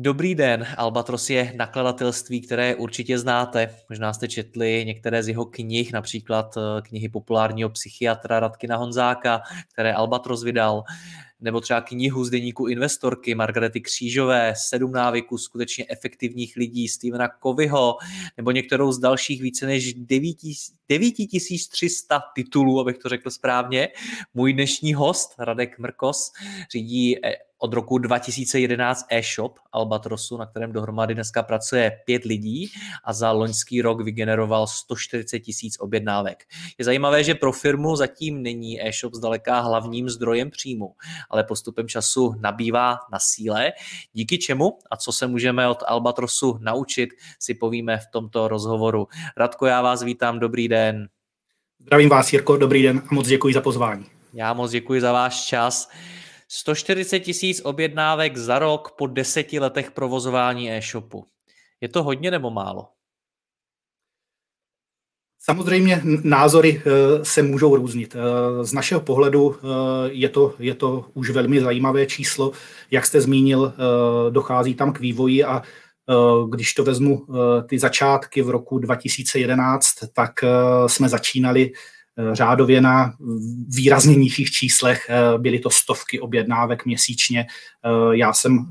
Dobrý den, Albatros je nakladatelství, které určitě znáte. Možná jste četli některé z jeho knih, například eh, knihy populárního psychiatra Radkina Honzáka, které Albatros vydal nebo třeba knihu z deníku investorky Margarety Křížové, sedm návyků skutečně efektivních lidí Stevena Kovyho, nebo některou z dalších více než 9300 titulů, abych to řekl správně. Můj dnešní host, Radek Mrkos, řídí eh, od roku 2011 e-shop Albatrosu, na kterém dohromady dneska pracuje pět lidí a za loňský rok vygeneroval 140 tisíc objednávek. Je zajímavé, že pro firmu zatím není e-shop zdaleka hlavním zdrojem příjmu, ale postupem času nabývá na síle, díky čemu a co se můžeme od Albatrosu naučit, si povíme v tomto rozhovoru. Radko, já vás vítám, dobrý den. Zdravím vás, Jirko, dobrý den a moc děkuji za pozvání. Já moc děkuji za váš čas. 140 tisíc objednávek za rok po deseti letech provozování e-shopu. Je to hodně nebo málo? Samozřejmě názory eh, se můžou různit. Eh, z našeho pohledu eh, je to, je to už velmi zajímavé číslo. Jak jste zmínil, dochází tam k vývoji a když to vezmu ty začátky v roku 2011, tak jsme začínali řádově na výrazně nižších číslech, eh, byly to stovky objednávek měsíčně. Eh, já jsem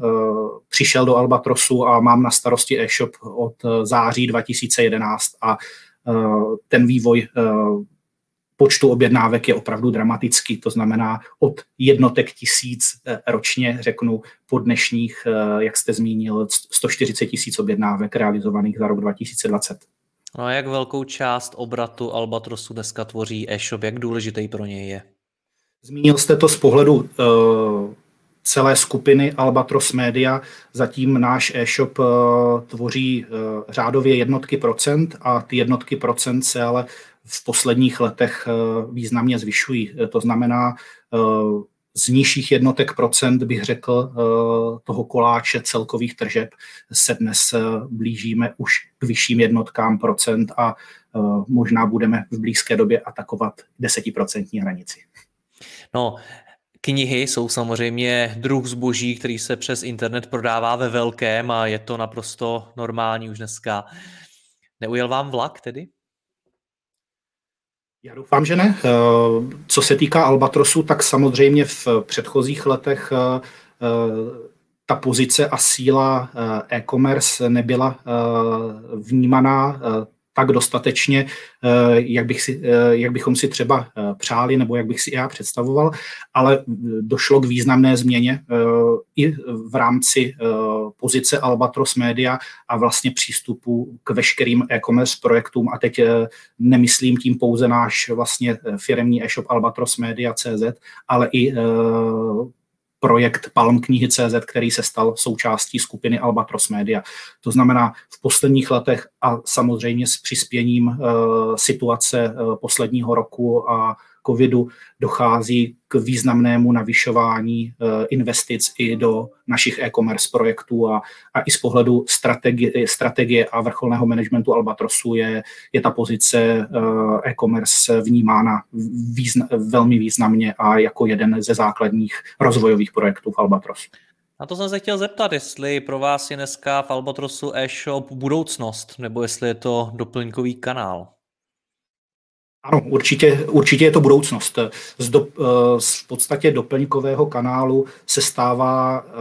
přišel do Albatrosu a mám na starosti e-shop od září 2011 a ten vývoj počtu objednávek je opravdu dramatický, to znamená od jednotek tisíc ročně, řeknu, po dnešních, jak jste zmínil, 140 tisíc objednávek realizovaných za rok 2020. No a jak velkou část obratu Albatrosu dneska tvoří e-shop, jak důležitý pro něj je? Zmínil jste to z pohledu uh, celé skupiny Albatros Media. Zatím náš e-shop uh, tvoří uh, řádově jednotky procent a ty jednotky procent se ale v posledních letech uh, významně zvyšují. To znamená, uh, z nižších jednotek procent, bych řekl, eh, toho koláče celkových tržeb se dnes eh, blížíme už k vyšším jednotkám procent a eh, možná budeme v blízké době atakovat desetiprocentní hranici. No, Knihy jsou samozřejmě druh zboží, který se přes internet prodává ve velkém a je to naprosto normální už dneska. Neujel vám vlak tedy? Já doufám, že ne. Eh, co se týká Albatrosu, tak samozřejmě v předchozích letech eh, eh, ta pozice a síla e-commerce nebyla vnímaná tak dostatečně, eh, jak, bych si, eh, jak bychom si třeba eh, přáli nebo jak bych si já představoval, ale došlo k významné změně i v rámci pozice Albatros Media a vlastně přístupu k veškerým e-commerce projektům. A teď nemyslím tím pouze náš vlastně firemní e-shop Albatros Media CZ, ale i projekt Palm knihy CZ, který se stal součástí skupiny Albatros Media. To znamená, v posledních letech a samozřejmě s přispěním uh, situace uh, posledního roku a covidu dochází k významnému navyšování eh, investic i do našich e-commerce projektů a, a i z pohledu strategie, strategie a vrcholného managementu Albatrosu je, je ta pozice eh, e-commerce vnímána význa, velmi významně a jako jeden ze základních rozvojových projektů v Albatrosu. Na to jsem se chtěl zeptat, jestli pro vás je dneska v Albatrosu e-shop budoucnost, nebo jestli je to doplňkový kanál. Ano, určitě, určitě je to budoucnost. Z, do, eh, z v podstatě doplňkového kanálu se stává eh,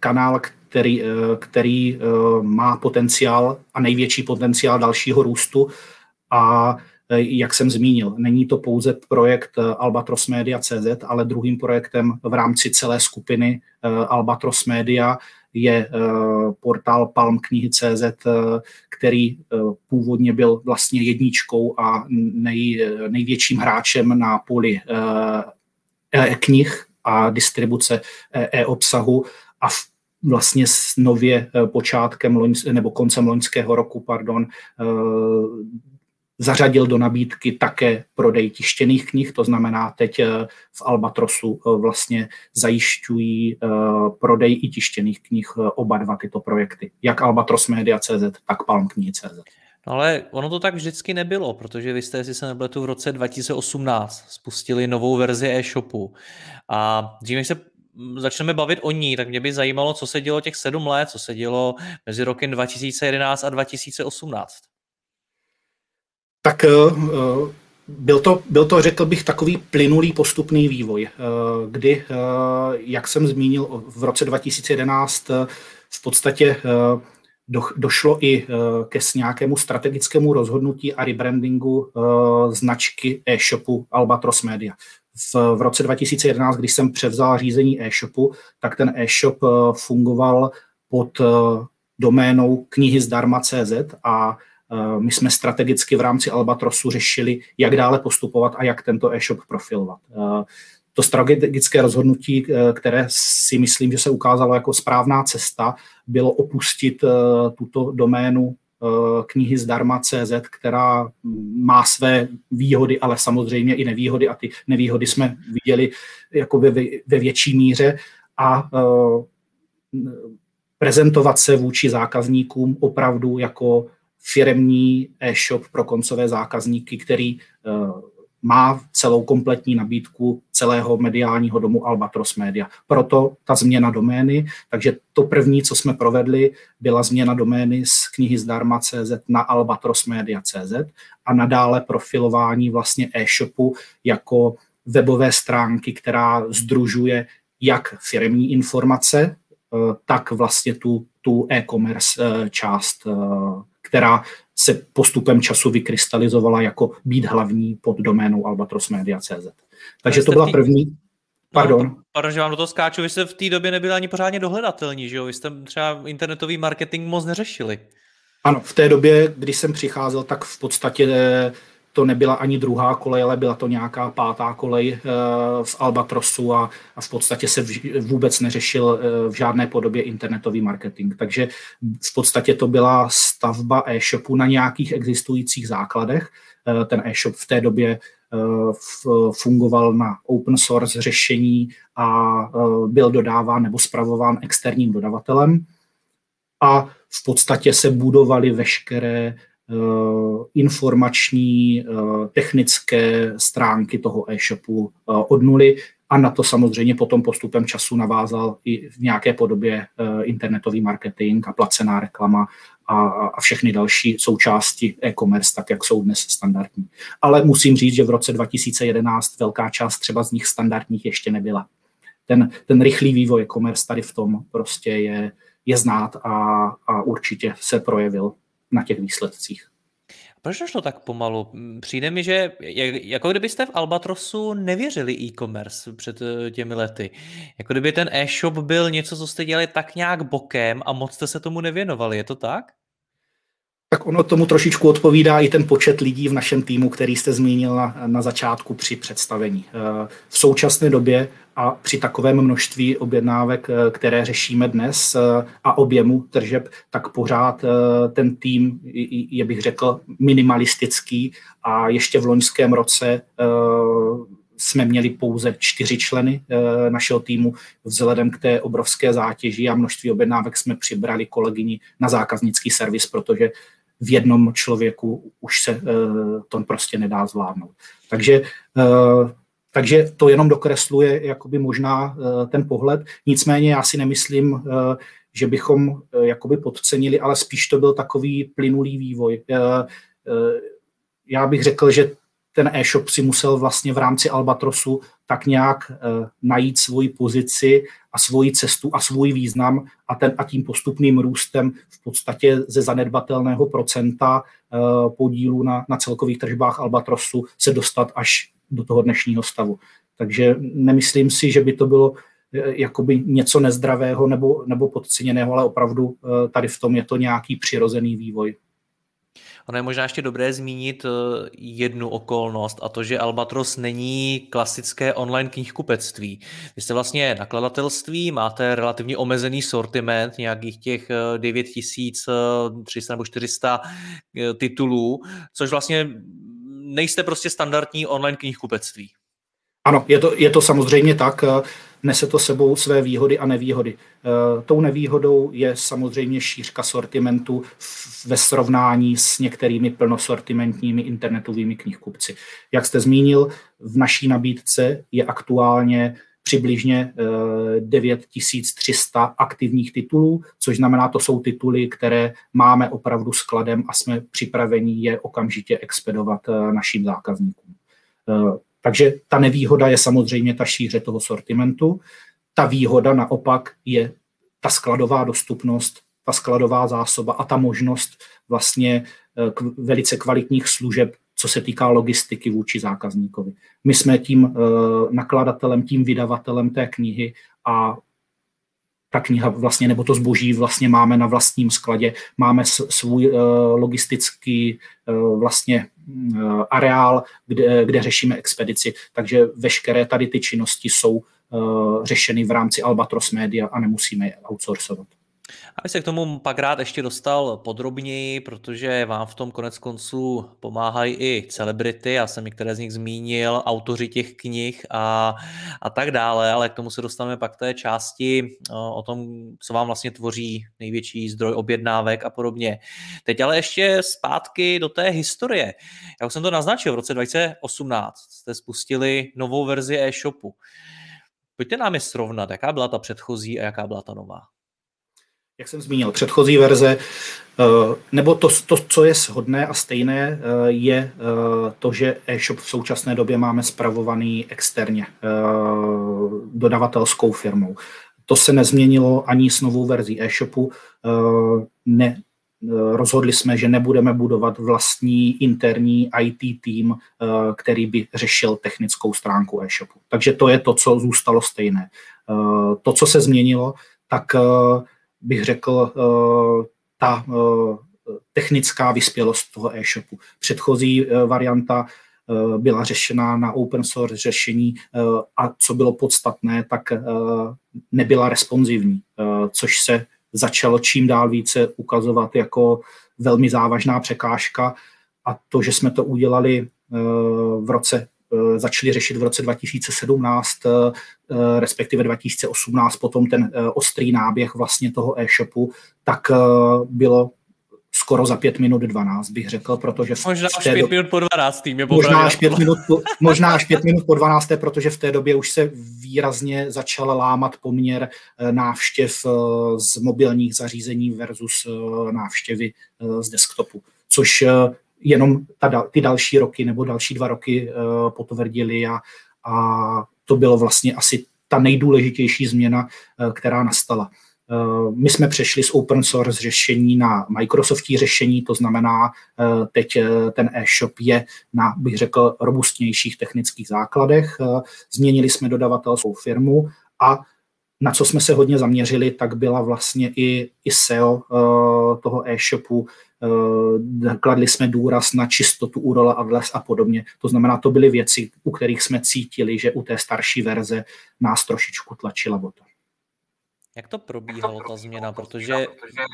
kanál, který, eh, který má potenciál a největší potenciál dalšího růstu a jak jsem zmínil, není to pouze projekt Albatros Media CZ, ale druhým projektem v rámci celé skupiny Albatros Media je portál Palm knihy CZ, který původně byl vlastně jedničkou a nej, největším hráčem na poli knih a distribuce e-obsahu a v vlastně s nově počátkem loň, nebo koncem loňského roku, pardon, zařadil do nabídky také prodej tištěných knih, to znamená teď eh, v Albatrosu eh, vlastně zajišťují eh, prodej i tištěných knih oba dva tyto projekty, jak Albatros Media CZ, tak Palm knihy CZ. No ale ono to tak vždycky nebylo, protože vy jste, jestli se nepletu, v roce 2018 spustili novou verzi e-shopu. A dřív, než se začneme bavit o ní, tak mě by zajímalo, co se dělo těch sedm let, co se dělo mezi rokem 2011 a 2018 tak eh, eh, byl to, byl to, řekl bych, takový plynulý postupný vývoj, eh, kdy, jak jsem zmínil, v roce 2011 v podstatě do, došlo i ke nějakému strategickému rozhodnutí a rebrandingu značky e-shopu Albatros Media. V, roce 2011, když jsem převzal řízení e-shopu, tak ten e-shop fungoval pod doménou knihy zdarma.cz a Eh, my jsme strategicky v rámci Albatrosu řešili, jak dále postupovat a jak tento e-shop profilovat. Eh, to strategické rozhodnutí, eh, které si myslím, že se ukázalo jako správná cesta, bylo opustit tuto doménu knihy zdarma CZ, která má své výhody, ale samozřejmě i nevýhody a ty nevýhody jsme viděli jako ve, ve větší míře a prezentovat se vůči zákazníkům opravdu jako firemní e-shop pro koncové zákazníky, který eh, má celou kompletní nabídku celého mediálního domu Albatros Media. Proto ta změna domény, takže to první, co jsme provedli, byla změna domény z knihy zdarma.cz na albatrosmedia.cz a nadále profilování vlastně e-shopu jako webové stránky, která združuje jak firmní informace, eh, tak vlastně tu, tu e-commerce eh, část která se postupem času vykrystalizovala jako být hlavní pod doménou Albatros Media.cz. Takže to byla první, no, Pardon. No, pardon, že vám do toho skáču. Vy jste v té době nebyli ani pořádně dohledatelní, že jo? Vy jste třeba internetový marketing moc neřešili. Ano, v té době, když jsem přicházel, tak v podstatě to nebyla ani druhá kolej, ale byla to nějaká pátá kolej eh, v Albatrosu a, a v podstatě se vůbec neřešil eh, v žádné podobě internetový marketing. Takže v podstatě to byla stavba e-shopu na nějakých existujících základech. Eh, ten e-shop v té době fungoval na open source řešení a byl dodáván nebo spravován externím dodavatelem. A v podstatě se budovaly veškeré informační, eh, technické stránky toho e-shopu eh, od nuly a na to samozřejmě potom postupem času navázal i v nějaké podobě internetový marketing a placená reklama a, a všechny další součásti e-commerce, tak jak jsou dnes standardní. Ale musím říct, že v roce 2011 velká část třeba z nich standardních ještě nebyla. Ten, ten rychlý vývoj e-commerce tady v tom prostě je, je znát a, a určitě se projevil na těch výsledcích. Proč to šlo tak pomalu? Přijde mi, že jako kdybyste v Albatrosu nevěřili e-commerce před eh, těmi lety. Jako kdyby ten e-shop byl něco, co jste dělali tak nějak bokem a moc jste se tomu nevěnovali. Je to tak? Tak ono tomu trošičku odpovídá i ten počet lidí v našem týmu, který jste zmínil na, na začátku při představení. Eh, v současné době a při takovém množství objednávek, eh, které řešíme dnes eh, a objemu tržeb, tak pořád ten tým je, bych řekl, minimalistický a ještě v loňském roce jsme měli pouze čtyři členy našeho týmu. Vzhledem k té obrovské zátěži a množství objednávek jsme přibrali kolegyni na zákaznický servis, protože v jednom člověku už se uh, to prostě nedá zvládnout. Takže, uh, takže to jenom dokresluje jakoby možná uh, ten pohled. Nicméně já si nemyslím, že bychom jakoby podcenili, ale spíš to byl takový plynulý vývoj. Já bych řekl, že ten e-shop si musel vlastně v rámci Albatrosu tak nějak uh, najít svoji pozici a svoji cestu a svůj význam a, ten, a tím postupným růstem v podstatě ze zanedbatelného procenta uh, podílu na, na celkových tržbách Albatrosu se dostat až do toho dnešního stavu. Takže nemyslím si, že by to bylo jakoby něco nezdravého nebo, nebo podceněného, ale opravdu tady v tom je to nějaký přirozený vývoj. Ono je možná ještě dobré zmínit eh, jednu okolnost a to, že Albatros není klasické online knihkupectví. Vy jste vlastně nakladatelství, máte relativně omezený sortiment, nějakých těch 9300 eh, nebo 400 eh, titulů, což vlastně nejste prostě standardní online knihkupectví. Ano, je to, je to samozřejmě tak nese to sebou své výhody a nevýhody. E, tou nevýhodou je samozřejmě šířka sortimentu ve srovnání s některými plnosortimentními internetovými knihkupci. Jak jste zmínil, v naší nabídce je aktuálně přibližně 9300 e, aktivních titulů, což znamená, to jsou tituly, které máme opravdu skladem a jsme připraveni je okamžitě expedovat e, našim zákazníkům. Takže ta nevýhoda je samozřejmě ta šíře toho sortimentu. Ta výhoda naopak je ta skladová dostupnost, ta skladová zásoba a ta možnost vlastně eh, k velice kvalitních služeb, co se týká logistiky vůči zákazníkovi. My jsme tím eh, nakladatelem, tím vydavatelem té knihy a ta kniha vlastně, nebo to zboží vlastně máme na vlastním skladě, máme svůj uh, logistický uh, vlastně uh, areál, kde, kde řešíme expedici, takže veškeré tady ty činnosti jsou řešeny v rámci Albatros Media a nemusíme je outsourcovat. Abych se k tomu pak rád ještě dostal podrobněji, protože vám v tom konec konců pomáhají i celebrity, já jsem některé z nich zmínil, autoři těch knih a, a tak dále, ale k tomu se dostaneme pak té části o tom, co vám vlastně tvoří největší zdroj objednávek a podobně. Teď ale ještě zpátky do té historie. Já už jsem to naznačil, v roce 2018 jste spustili novou verzi e-shopu. Pojďte nám je srovnat, jaká byla ta předchozí a jaká byla ta nová jak jsem zmínil, předchozí verze, eh, nebo to, to, co je shodné a stejné, eh, je eh, to, že e-shop v současné době máme spravovaný externě dodavatelskou firmou. To se nezměnilo ani s novou verzí e-shopu. Ne, rozhodli jsme, že nebudeme budovat vlastní interní IT tým, který by řešil technickou stránku e-shopu. Takže to je to, co zůstalo stejné. To, co se změnilo, tak bych řekl, eh, ta eh, technická vyspělost toho e-shopu. Předchozí eh, varianta byla řešena na open source řešení a co bylo podstatné, tak nebyla responsivní, což se začalo čím dál více ukazovat jako velmi závažná překážka a to, že jsme to udělali v roce začali řešit v roce 2017, eh, eh, respektive 2018, potom ten ostrý náběh vlastně toho e-shopu, tak bylo skoro za pět minut 12, bych řekl, protože... V možná až pět do... minut po 12. Tým je možná až, pět minut po, možná až pět minut po 12. protože v té době už se výrazně začal lámat poměr návštěv z mobilních zařízení versus návštěvy z desktopu, což jenom ta, ty další roky nebo další dva roky uh, potvrdili a, a to bylo vlastně asi ta nejdůležitější změna, uh, která nastala. Uh, my jsme přešli z open source řešení na Microsoftí řešení, to znamená, teď ten e-shop je na, bych řekl, robustnějších technických základech. Změnili jsme dodavatelskou firmu a na co jsme se hodně zaměřili, tak byla vlastně i, i SEO toho e-shopu, Eh, kladli jsme důraz na čistotu URL adres a podobně. To znamená, to byly věci, u kterých jsme cítili, že u té starší verze nás trošičku tlačila bota. Jak to probíhalo, ta změna? Protože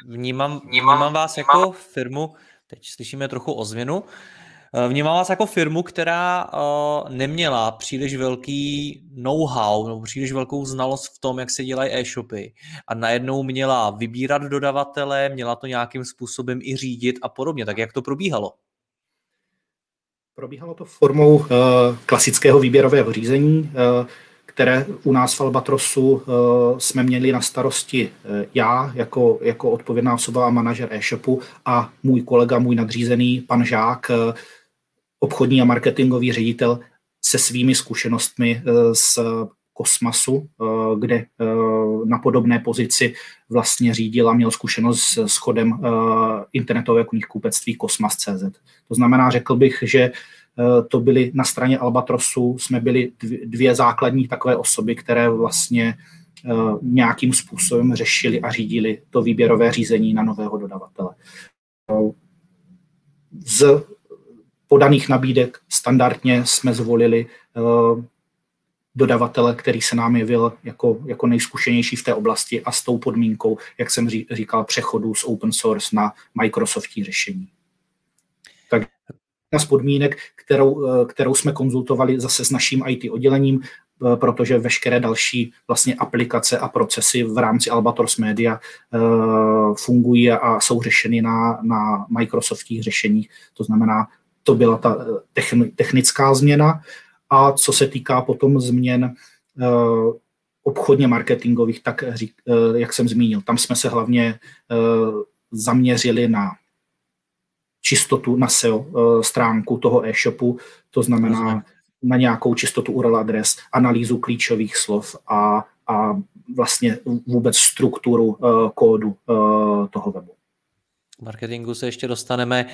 vnímám, vnímám vás jako firmu, teď slyšíme trochu o změnu, Eh, vnímám vás jako firmu, která uh, neměla příliš velký know-how nebo příliš velkou znalost v tom, jak se dělají e-shopy a najednou měla vybírat dodavatele, měla to nějakým způsobem i řídit a podobně. Tak jak to probíhalo? Probíhalo to formou uh, klasického výběrového řízení, které u nás v Albatrosu jsme měli na starosti já jako, jako odpovědná osoba a manažer e-shopu a můj kolega, můj nadřízený, pan Žák, obchodní a marketingový ředitel se svými zkušenostmi eh, z Kosmasu, eh, kde eh, na podobné pozici vlastně řídil a měl zkušenost s chodem internetového knihkupectví Kosmas.cz. To znamená, řekl bych, že to byly na straně Albatrosu, jsme byli dvě základní takové osoby, které vlastně nějakým způsobem řešili a řídili to výběrové řízení na nového dodavatele. Z podaných nabídek standardně jsme zvolili dodavatele, který se nám jevil jako, jako nejzkušenější v té oblasti a s tou podmínkou, jak jsem říkal, přechodu z open source na Microsoftí řešení. Tak z podmínek, kterou, kterou jsme konzultovali zase s naším IT oddělením, protože veškeré další vlastně aplikace a procesy v rámci Albatros Media fungují a jsou řešeny na, na Microsoftích řešeních. To znamená, to byla ta technická změna. A co se týká potom změn uh, obchodně marketingových, tak uh, jak jsem zmínil, tam jsme se hlavně zaměřili na čistotu na SEO stránku toho e-shopu, to znamená na nějakou čistotu URL adres, analýzu klíčových slov a, a vlastně vůbec strukturu kódu toho webu. Marketingu se ještě dostaneme.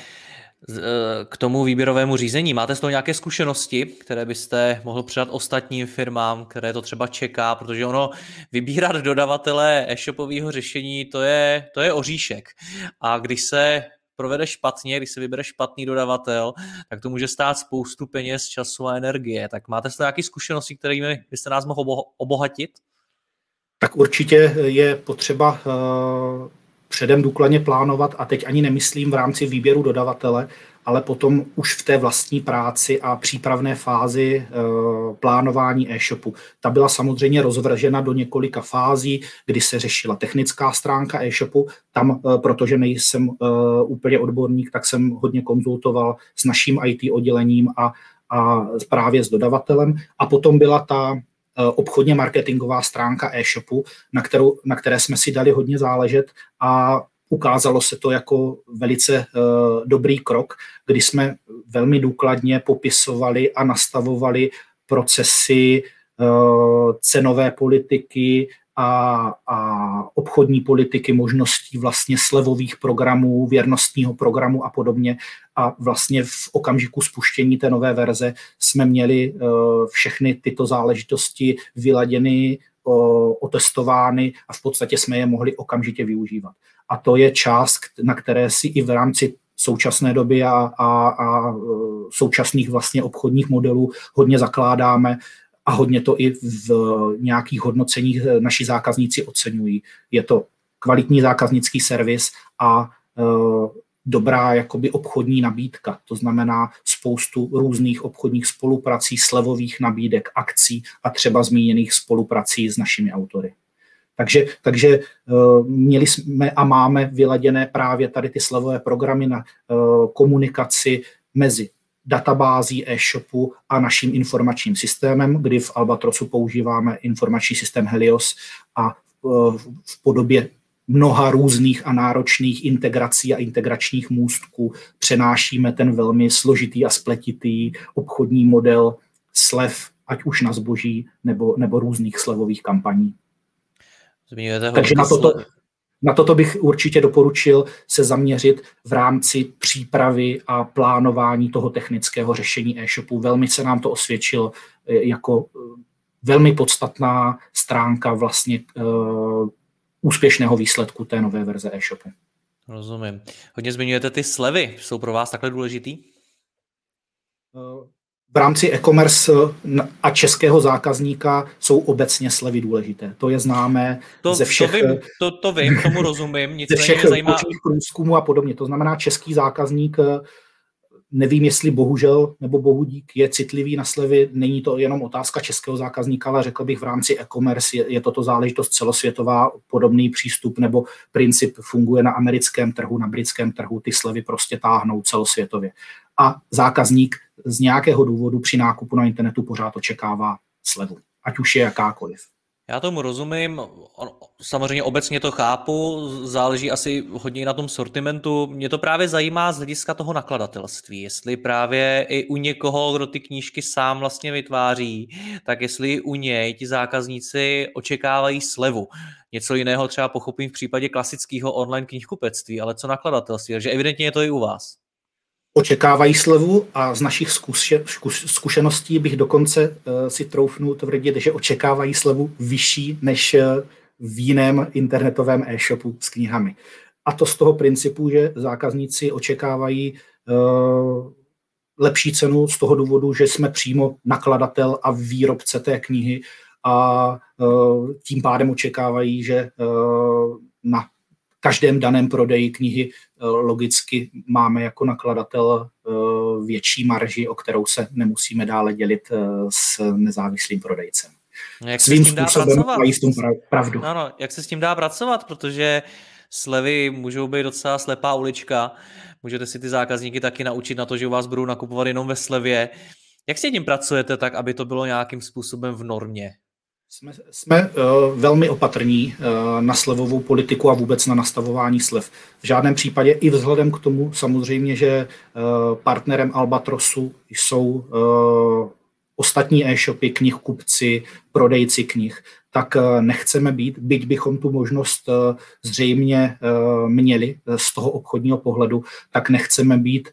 Eh, k tomu výběrovému řízení. Máte z toho nějaké zkušenosti, které byste mohl předat ostatním firmám, které to třeba čeká, protože ono vybírat dodavatele e-shopového řešení, to je, to je oříšek. A když se provede špatně, když se vybere špatný dodavatel, tak to může stát spoustu peněz, času a energie. Tak máte z toho nějaké zkušenosti, kterými byste nás mohl obohatit? Tak určitě je potřeba uh předem důkladně plánovat a teď ani nemyslím v rámci výběru dodavatele, ale potom už v té vlastní práci a přípravné fázi e, plánování e-shopu. Ta byla samozřejmě rozvržena do několika fází, kdy se řešila technická stránka e-shopu. Tam, e, protože nejsem e, úplně odborník, tak jsem hodně konzultoval s naším IT oddělením a, a právě s dodavatelem. A potom byla ta Eh, obchodně marketingová stránka e-shopu, na, kterou, na které jsme si dali hodně záležet a ukázalo se to jako velice uh, dobrý krok, kdy jsme velmi důkladně popisovali a nastavovali procesy uh, cenové politiky, a, a obchodní politiky, možností vlastně slevových programů, věrnostního programu a podobně. A vlastně v okamžiku spuštění té nové verze jsme měli uh, všechny tyto záležitosti vyladěny, otestovány a v podstatě jsme je mohli okamžitě využívat. A to je část, na které si i v rámci současné doby a, a, a e, současných vlastně obchodních modelů hodně zakládáme, a hodně to i v nějakých hodnoceních naši zákazníci oceňují. Je to kvalitní zákaznický servis a e, dobrá jakoby obchodní nabídka. To znamená spoustu různých obchodních spoluprací, slevových nabídek, akcí a třeba zmíněných spoluprací s našimi autory. Takže, takže e, měli jsme a máme vyladěné právě tady ty slevové programy na komunikaci mezi databází e-shopu a naším informačním systémem, kdy v Albatrosu používáme informační systém Helios a v podobě mnoha různých a náročných integrací a integračních můstků přenášíme ten velmi složitý a spletitý obchodní model slev, ať už na zboží nebo, nebo různých slevových kampaní. Zmiňujete Takže na toto, na toto bych určitě doporučil se zaměřit v rámci přípravy a plánování toho technického řešení e-shopu. Velmi se nám to osvědčilo e, jako e, velmi podstatná stránka vlastně uh, úspěšného výsledku té nové verze e-shopu. Rozumím. Hodně zmiňujete ty slevy. Jsou pro vás takhle důležitý? Uh, v rámci e-commerce a českého zákazníka jsou obecně slevy důležité. To je známé to, ze všech... To vím, to, to vím tomu rozumím. Ze všech zajímá... průzkumů a podobně. To znamená, český zákazník, nevím, jestli bohužel nebo bohudík je citlivý na slevy. Není to jenom otázka českého zákazníka, ale řekl bych v rámci e-commerce je, je toto záležitost celosvětová, podobný přístup nebo princip funguje na americkém trhu, na britském trhu. Ty slevy prostě táhnou celosvětově a zákazník z nějakého důvodu při nákupu na internetu pořád očekává slevu, ať už je jakákoliv. Já tomu rozumím, samozřejmě obecně to chápu, záleží asi hodně na tom sortimentu. Mě to právě zajímá z hlediska toho nakladatelství, jestli právě i u někoho, kdo ty knížky sám vlastně vytváří, tak jestli u něj ti zákazníci očekávají slevu. Něco jiného třeba pochopím v případě klasického online knihkupectví, ale co nakladatelství, takže evidentně je to i u vás. Očekávají slevu a z našich zkuše, zkušeností bych dokonce uh, si troufnul tvrdit, že očekávají slevu vyšší než uh, v jiném internetovém e-shopu s knihami. A to z toho principu, že zákazníci očekávají uh, lepší cenu z toho důvodu, že jsme přímo nakladatel a výrobce té knihy a tím pádem očekávají, že na každém daném prodeji knihy logicky máme jako nakladatel větší marži, o kterou se nemusíme dále dělit s nezávislým prodejcem. No, jak Svým mají s tom pravdu. Ano, jak se s tím dá pracovat, protože slevy můžou být docela slepá ulička. Můžete si ty zákazníky taky naučit na to, že u vás budou nakupovat jenom ve slevě. Jak si tím pracujete tak, aby to bylo nějakým způsobem v normě? Jsme, jsme uh, velmi opatrní uh, na slevovou politiku a vůbec na nastavování slev. V žádném případě i vzhledem k tomu samozřejmě, že uh, partnerem Albatrosu jsou ostatní e-shopy, knihkupci, prodejci knih, tak eh, nechceme být, byť bychom tu možnost eh, zřejmě eh, měli z toho obchodního pohledu, tak nechceme být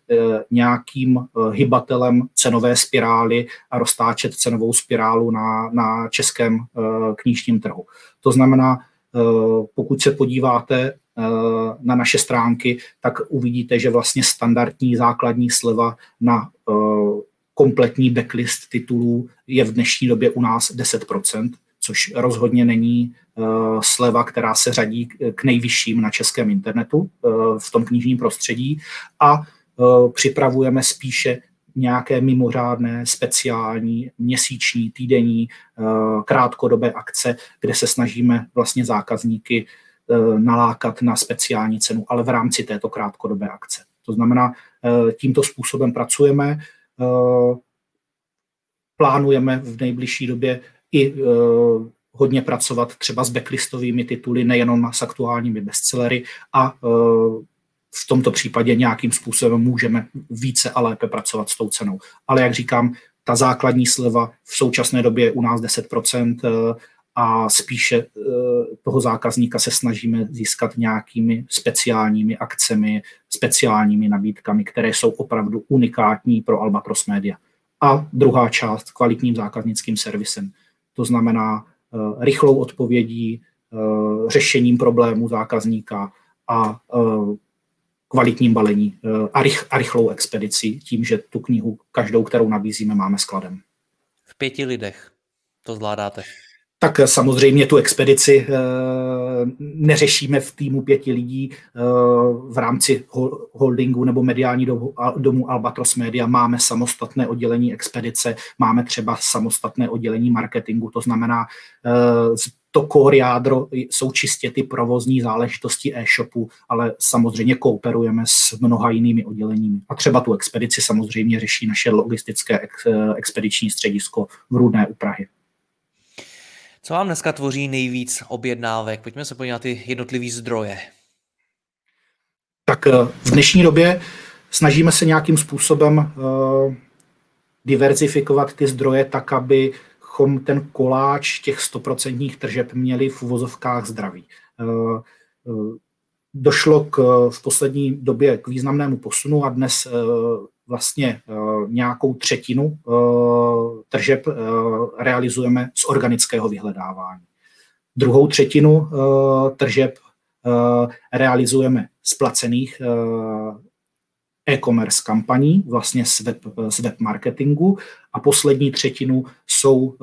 nějakým hybatelem cenové spirály a roztáčet cenovou spirálu na, na českém knižním trhu. To znamená, pokud se podíváte na naše stránky, tak uvidíte, že vlastně standardní základní sleva na kompletní backlist titulů je v dnešní době u nás 10%, což rozhodně není uh, sleva, která se řadí k nejvyšším na českém internetu uh, v tom knižním prostředí a uh, připravujeme spíše nějaké mimořádné, speciální, měsíční, týdenní, krátkodobé akce, kde se snažíme vlastně zákazníky nalákat na speciální cenu, ale v rámci této krátkodobé akce. To znamená, tímto způsobem pracujeme. Eh, plánujeme v nejbližší době i eh, hodně pracovat třeba s backlistovými tituly, nejenom s aktuálními bestsellery a eh, v tomto případě nějakým způsobem můžeme více a lépe pracovat s tou cenou. Ale jak říkám, ta základní sleva v současné době je u nás 10% a spíše toho zákazníka se snažíme získat nějakými speciálními akcemi, speciálními nabídkami, které jsou opravdu unikátní pro Albatros Media. A druhá část kvalitním zákaznickým servisem. To znamená uh, rychlou odpovědí, uh, řešením problémů zákazníka a uh, kvalitním balení a rychlou expedici tím, že tu knihu, každou, kterou nabízíme, máme skladem. V pěti lidech to zvládáte tak samozřejmě tu expedici eh, neřešíme v týmu pěti lidí eh, v rámci holdingu nebo mediální domu Albatros Media. Máme samostatné oddělení expedice, máme třeba samostatné oddělení marketingu, to znamená, eh, to core jádro jsou čistě ty provozní záležitosti e-shopu, ale samozřejmě kooperujeme s mnoha jinými odděleními. A třeba tu expedici samozřejmě řeší naše logistické expediční středisko v Rudné u Prahy. Co vám dneska tvoří nejvíc objednávek? Pojďme se podívat na ty jednotlivé zdroje. Tak eh, v dnešní době snažíme se nějakým způsobem uh, diverzifikovat ty zdroje tak, abychom ten koláč těch stoprocentních tržeb měli v uvozovkách zdraví. Uh, došlo k, v poslední době k významnému posunu a dnes vlastně uh, nějakou třetinu uh, tržeb uh, realizujeme z organického vyhledávání. Druhou třetinu tržeb realizujeme z placených e-commerce kampaní, vlastně z web, z web marketingu a poslední třetinu jsou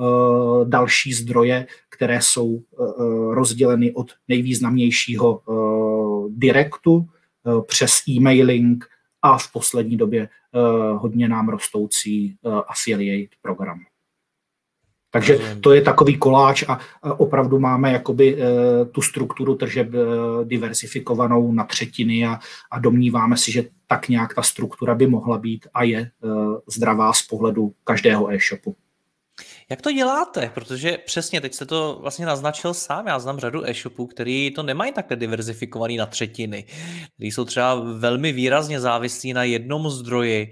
další zdroje, které jsou rozděleny od nejvýznamnějšího direktu přes e-mailing a v poslední době hodně nám rostoucí uh, affiliate program. Takže to je takový koláč a opravdu máme jakoby uh, tu strukturu tržeb diversifikovanou na třetiny a, a domníváme si, že tak nějak ta struktura by mohla být a je zdravá z pohledu každého e-shopu. Jak to děláte? Protože přesně, teď jste to vlastně naznačil sám, já znám řadu e-shopů, který to nemají takhle diverzifikovaný na třetiny, který jsou třeba velmi výrazně závislí na jednom zdroji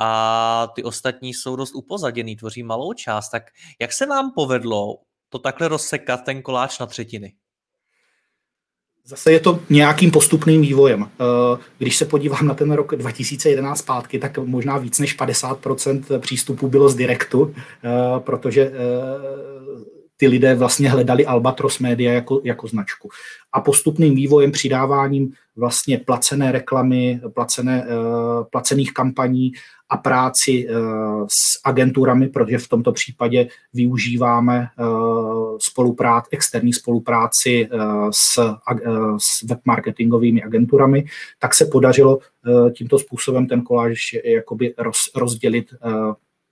a ty ostatní jsou dost upozaděný, tvoří malou část. Tak jak se vám povedlo to takhle rozsekat, ten koláč na třetiny? Zase je to nějakým postupným vývojem. Když se podívám na ten rok 2011 zpátky, tak možná víc než 50% přístupů bylo z direktu, protože ty lidé vlastně hledali Albatros Media jako, jako značku. A postupným vývojem, přidáváním vlastně placené reklamy, placené, placených kampaní a práci uh, s agenturami, protože v tomto případě využíváme uh, spoluprác, externí spolupráci uh, s, s webmarketingovými agenturami, tak se podařilo tímto způsobem ten koláž jakoby roz, rozdělit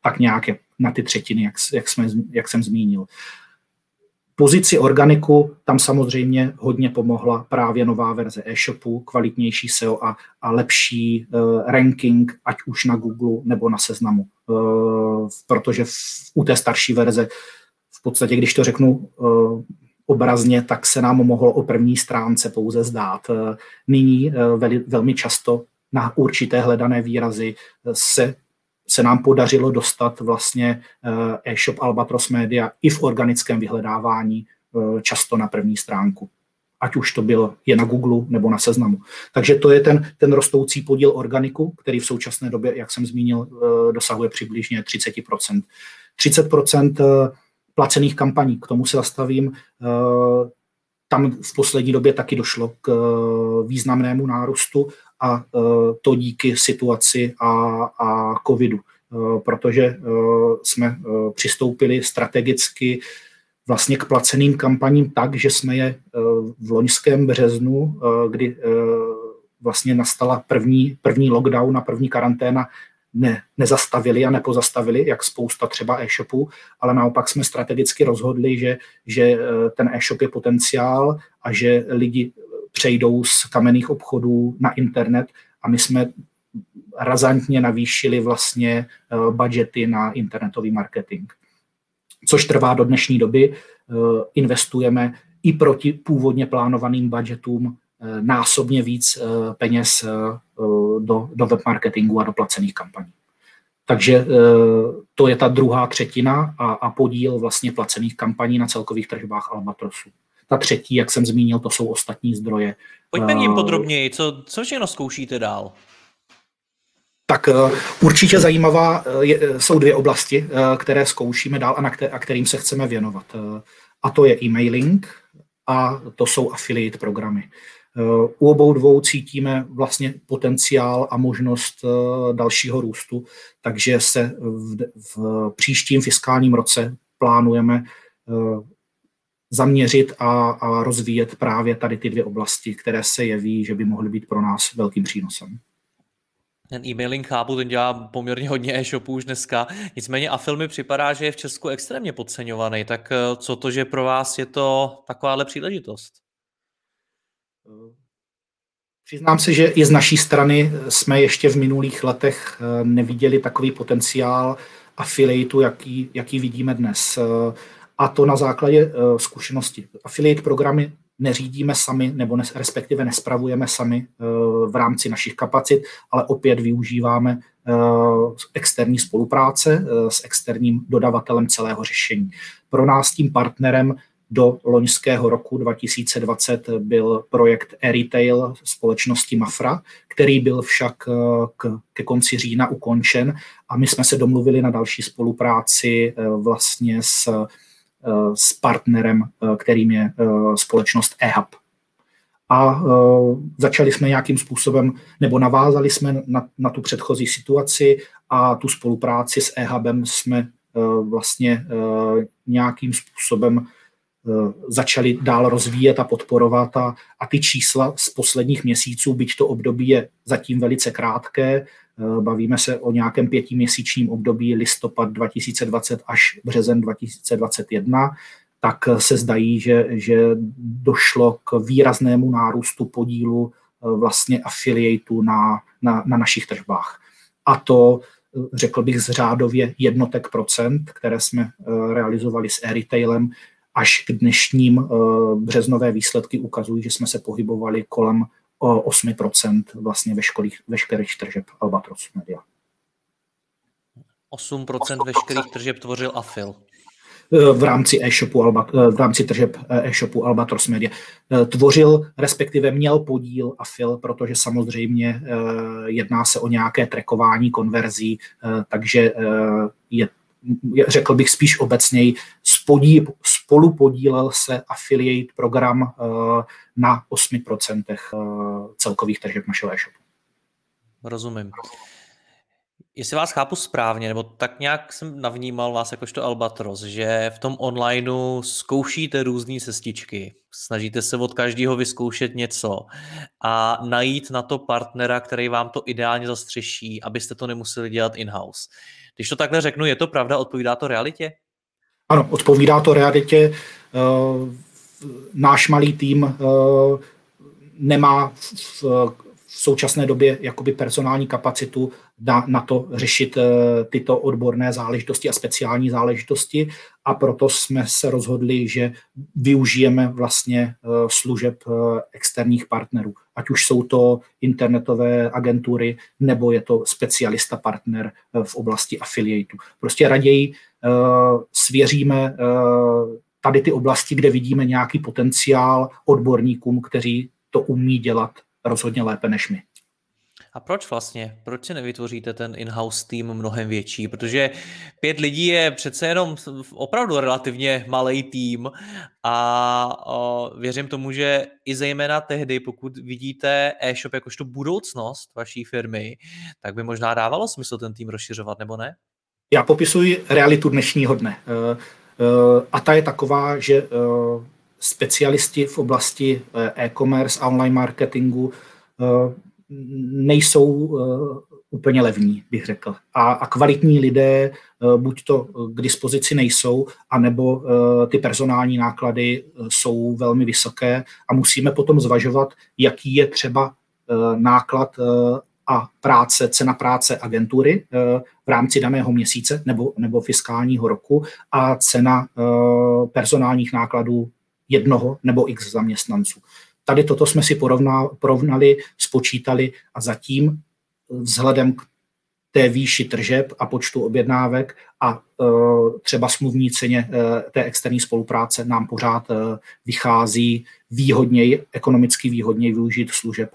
tak nějak na ty třetiny, jak, jak, jsme, jak jsem zmínil. Pozici organiku tam samozřejmě hodně pomohla právě nová verze e-shopu, kvalitnější SEO a, a lepší uh, ranking, ať už na Google nebo na seznamu. Uh, protože v, u té starší verze v podstatě, když to řeknu uh, obrazně, tak se nám mohlo o první stránce pouze zdát. Uh, nyní uh, veli, velmi často na určité hledané výrazy se se nám podařilo dostat vlastně eh, e-shop Albatros Media i v organickém vyhledávání eh, často na první stránku. Ať už to bylo je na Google nebo na seznamu. Takže to je ten, ten rostoucí podíl organiku, který v současné době, jak jsem zmínil, eh, dosahuje přibližně 30%. 30% placených kampaní, k tomu se zastavím, tam v poslední době taky došlo k významnému nárůstu a e, to díky situaci a, a covidu, e, protože jsme přistoupili strategicky vlastně k placeným kampaním tak, že jsme je v loňském březnu, kdy vlastně nastala první, první lockdown a první karanténa, ne, nezastavili a nepozastavili, jak spousta třeba e-shopů, ale naopak jsme strategicky rozhodli, že, že ten e-shop je potenciál a že lidi přejdou z kamenných obchodů na internet a my jsme razantně navýšili vlastně eh, budgety na internetový marketing. Což trvá do dnešní doby. Investujeme i proti původně plánovaným budgetům násobně víc peněz do, do webmarketingu a do placených kampaní. Takže to je ta druhá třetina a, a podíl vlastně placených kampaní na celkových tržbách Albatrosu. Ta třetí, jak jsem zmínil, to jsou ostatní zdroje. Pojďme k ním podrobněji. Co, co všechno zkoušíte dál? Tak určitě zajímavá jsou dvě oblasti, které zkoušíme dál a, na kter- a kterým se chceme věnovat. A to je e-mailing a to jsou affiliate programy. U obou dvou cítíme vlastně potenciál a možnost dalšího růstu, takže se v, v příštím fiskálním roce plánujeme zaměřit a, a rozvíjet právě tady ty dvě oblasti, které se jeví, že by mohly být pro nás velkým přínosem. Ten e-mailing chápu, ten dělá poměrně hodně e-shopů už dneska. Nicméně a filmy připadá, že je v Česku extrémně podceňovaný. Tak eh, co to, že pro vás je to takováhle příležitost? Přiznám se, že i z naší strany jsme ještě v minulých letech eh, neviděli takový potenciál affiliateu, jaký, jaký vidíme dnes. Eh, a to na základě uh, zkušenosti. Affiliate programy neřídíme sami, nebo nes, respektive nespravujeme sami v rámci našich kapacit, ale opět využíváme externí spolupráce s externím dodavatelem celého řešení. Pro nás tím partnerem do loňského roku 2020 byl projekt e-retail společnosti Mafra, který byl však k, ke konci října ukončen a my jsme se domluvili na další spolupráci vlastně s Eh, s partnerem, eh, kterým je eh, společnost eHub. A začali jsme nějakým způsobem, nebo navázali jsme na, na tu předchozí situaci a tu spolupráci s eHubem jsme vlastně nějakým způsobem začali dál rozvíjet a podporovat a, a ty čísla z posledních měsíců, byť to období je zatím velice krátké, Eh, bavíme se o nějakém pětiměsíčním období listopad 2020 až březen 2021, tak se zdají, že, že došlo k výraznému nárůstu podílu eh, vlastně afiliatů na, na, na našich tržbách. A to eh, řekl bych z řádově jednotek procent, které jsme realizovali s e-retailem, až k dnešním březnové výsledky ukazují, že jsme se pohybovali kolem o 8% vlastně veškerých, veškerých tržeb Albatros Media. 8% veškerých tržeb tvořil Afil. v rámci e-shopu, v rámci tržeb e-shopu Albatros Media. Tvořil, respektive měl podíl a fil, protože samozřejmě jedná se o nějaké trekování konverzí, takže je řekl bych spíš obecněji, spodí, spolu podílel se affiliate program na 8% celkových tržeb našeho e-shopu. Rozumím. Jestli vás chápu správně, nebo tak nějak jsem navnímal vás jakožto Albatros, že v tom onlineu zkoušíte různé cestičky, snažíte se od každého vyzkoušet něco a najít na to partnera, který vám to ideálně zastřeší, abyste to nemuseli dělat in-house. Když to takhle řeknu, je to pravda, odpovídá to realitě? Ano, odpovídá to realitě. Uh, náš malý tým uh, nemá v současné době jakoby personální kapacitu na, na to řešit uh, tyto odborné záležitosti a speciální záležitosti a proto jsme se rozhodli, že využijeme vlastně uh, služeb uh, externích partnerů. Ať už jsou to internetové agentury, nebo je to specialista partner v oblasti affiliatu. Prostě raději svěříme tady ty oblasti, kde vidíme nějaký potenciál odborníkům, kteří to umí dělat rozhodně lépe než my. A proč vlastně? Proč si nevytvoříte ten in-house tým mnohem větší? Protože pět lidí je přece jenom opravdu relativně malý tým a věřím tomu, že i zejména tehdy, pokud vidíte e-shop jakožto budoucnost vaší firmy, tak by možná dávalo smysl ten tým rozšiřovat, nebo ne? Já popisuji realitu dnešního dne. E, e, a ta je taková, že e, specialisti v oblasti e-commerce a online marketingu nejsou uh, úplně levní, bych řekl. A, a kvalitní lidé uh, buď to k dispozici nejsou, anebo uh, ty personální náklady jsou velmi vysoké a musíme potom zvažovat, jaký je třeba náklad a práce, cena práce agentury v rámci daného měsíce nebo, nebo fiskálního roku a cena personálních nákladů jednoho nebo x zaměstnanců. Tady toto jsme si porovna, porovnali, spočítali a zatím vzhledem k té výši tržeb a počtu objednávek a uh, třeba smluvní ceně uh, té externí spolupráce nám pořád vychází výhodněji, ekonomicky výhodněji využít služeb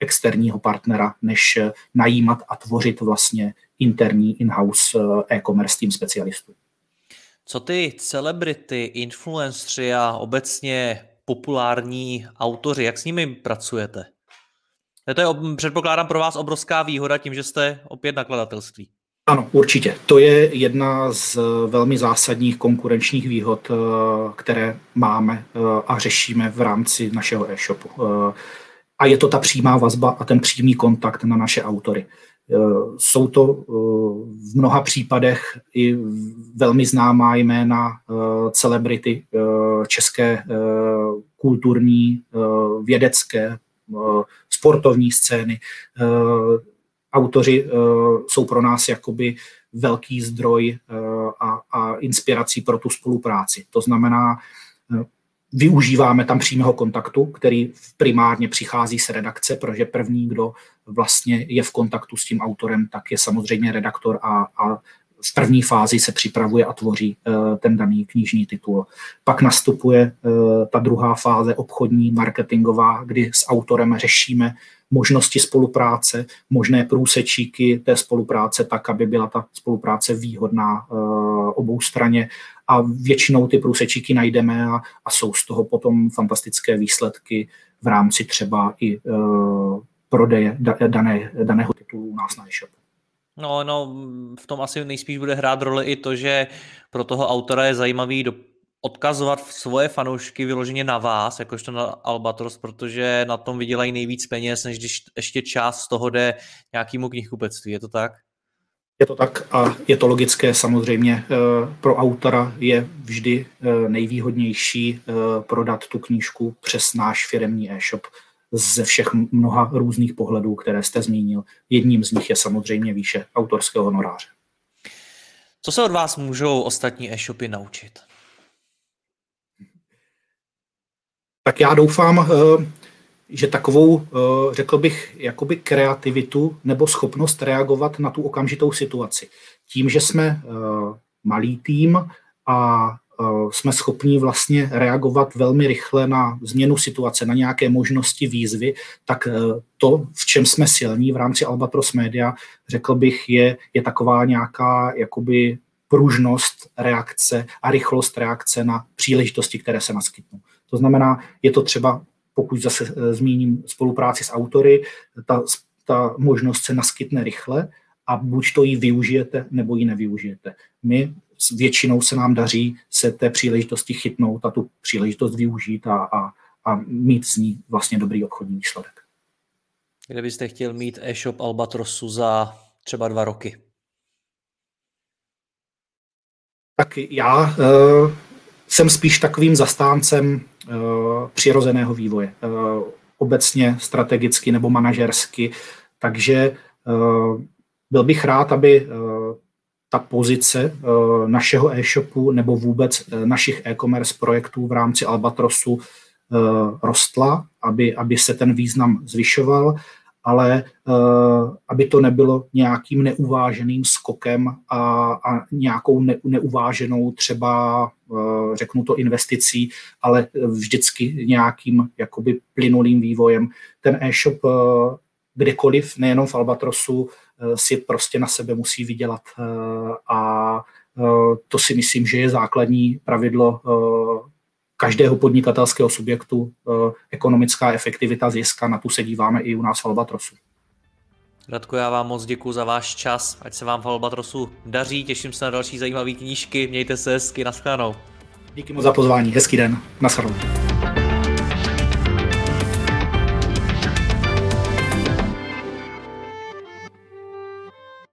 externího partnera, než najímat a tvořit vlastně interní in-house e-commerce tým specialistů. Co ty celebrity, influenceri a obecně populární autoři, jak s nimi pracujete? To je, předpokládám, pro vás obrovská výhoda tím, že jste opět nakladatelství. Ano, určitě. To je jedna z velmi zásadních konkurenčních výhod, eh, které máme eh, a řešíme v rámci našeho e-shopu. Eh, a je to ta přímá vazba a ten přímý kontakt na naše autory. Jsou to v mnoha případech i velmi známá jména celebrity české kulturní, vědecké, sportovní scény. Autoři jsou pro nás jakoby velký zdroj a, a inspirací pro tu spolupráci. To znamená, využíváme tam přímého kontaktu, který primárně přichází z redakce, protože první, kdo vlastně je v kontaktu s tím autorem, tak je samozřejmě redaktor a, a v první fázi se připravuje a tvoří eh, ten daný knižní titul. Pak nastupuje eh, ta druhá fáze obchodní, marketingová, kdy s autorem řešíme možnosti spolupráce, možné průsečíky té spolupráce tak, aby byla ta spolupráce výhodná eh, obou straně a většinou ty průsečíky najdeme a, a jsou z toho potom fantastické výsledky v rámci třeba i prodeje dané, daného titulu u nás na e-shopu. No, no, v tom asi nejspíš bude hrát roli i to, že pro toho autora je zajímavý do, odkazovat svoje fanoušky vyloženě na vás, jakožto na Albatros, protože na tom vydělají nejvíc peněz, než když ještě část z toho jde nějakému knihkupectví. Je to tak? Je to tak a je to logické samozřejmě. Eh, pro autora je vždy eh, nejvýhodnější eh, prodat tu knížku přes náš firemní e-shop ze všech mnoha různých pohledů, které jste zmínil. Jedním z nich je samozřejmě výše autorského honoráře. Co se od vás můžou ostatní e-shopy naučit? Tak já doufám, eh, že takovou, eh, řekl bych, jakoby kreativitu nebo schopnost reagovat na tu okamžitou situaci. Tím, že jsme eh, malý tým a jsme schopni vlastně reagovat velmi rychle na změnu situace, na nějaké možnosti výzvy, tak to, v čem jsme silní v rámci Albatros Media, řekl bych, je, je taková nějaká jakoby pružnost reakce a rychlost reakce na příležitosti, které se naskytnou. To znamená, je to třeba, pokud zase eh, zmíním spolupráci s autory, ta, ta možnost se naskytne rychle a buď to ji využijete, nebo ji nevyužijete. My většinou se nám daří se té příležitosti chytnout a tu příležitost využít a, a, a mít z ní vlastně dobrý obchodní výsledek. Kde byste chtěl mít e-shop Albatrosu za třeba dva roky? Tak já uh, jsem spíš takovým zastáncem přirozeného vývoje. Uh, obecně strategicky nebo manažersky. Takže uh, byl bych rád, aby ta pozice našeho e-shopu nebo vůbec našich e-commerce projektů v rámci Albatrosu rostla, aby, aby se ten význam zvyšoval ale uh, aby to nebylo nějakým neuváženým skokem a, a nějakou ne, neuváženou třeba, uh, řeknu to, investicí, ale vždycky nějakým jakoby plynulým vývojem. Ten e-shop uh, kdekoliv, nejenom v Albatrosu, si prostě na sebe musí vydělat a to si myslím, že je základní pravidlo každého podnikatelského subjektu eh, ekonomická efektivita ziska, na tu se díváme i u nás v Albatrosu. Radko, já vám moc děkuji za váš čas, ať se vám v Albatrosu daří, těším se na další zajímavé knížky, mějte se hezky, naschledanou. Díky moc za pozvání, hezký den, naschledanou.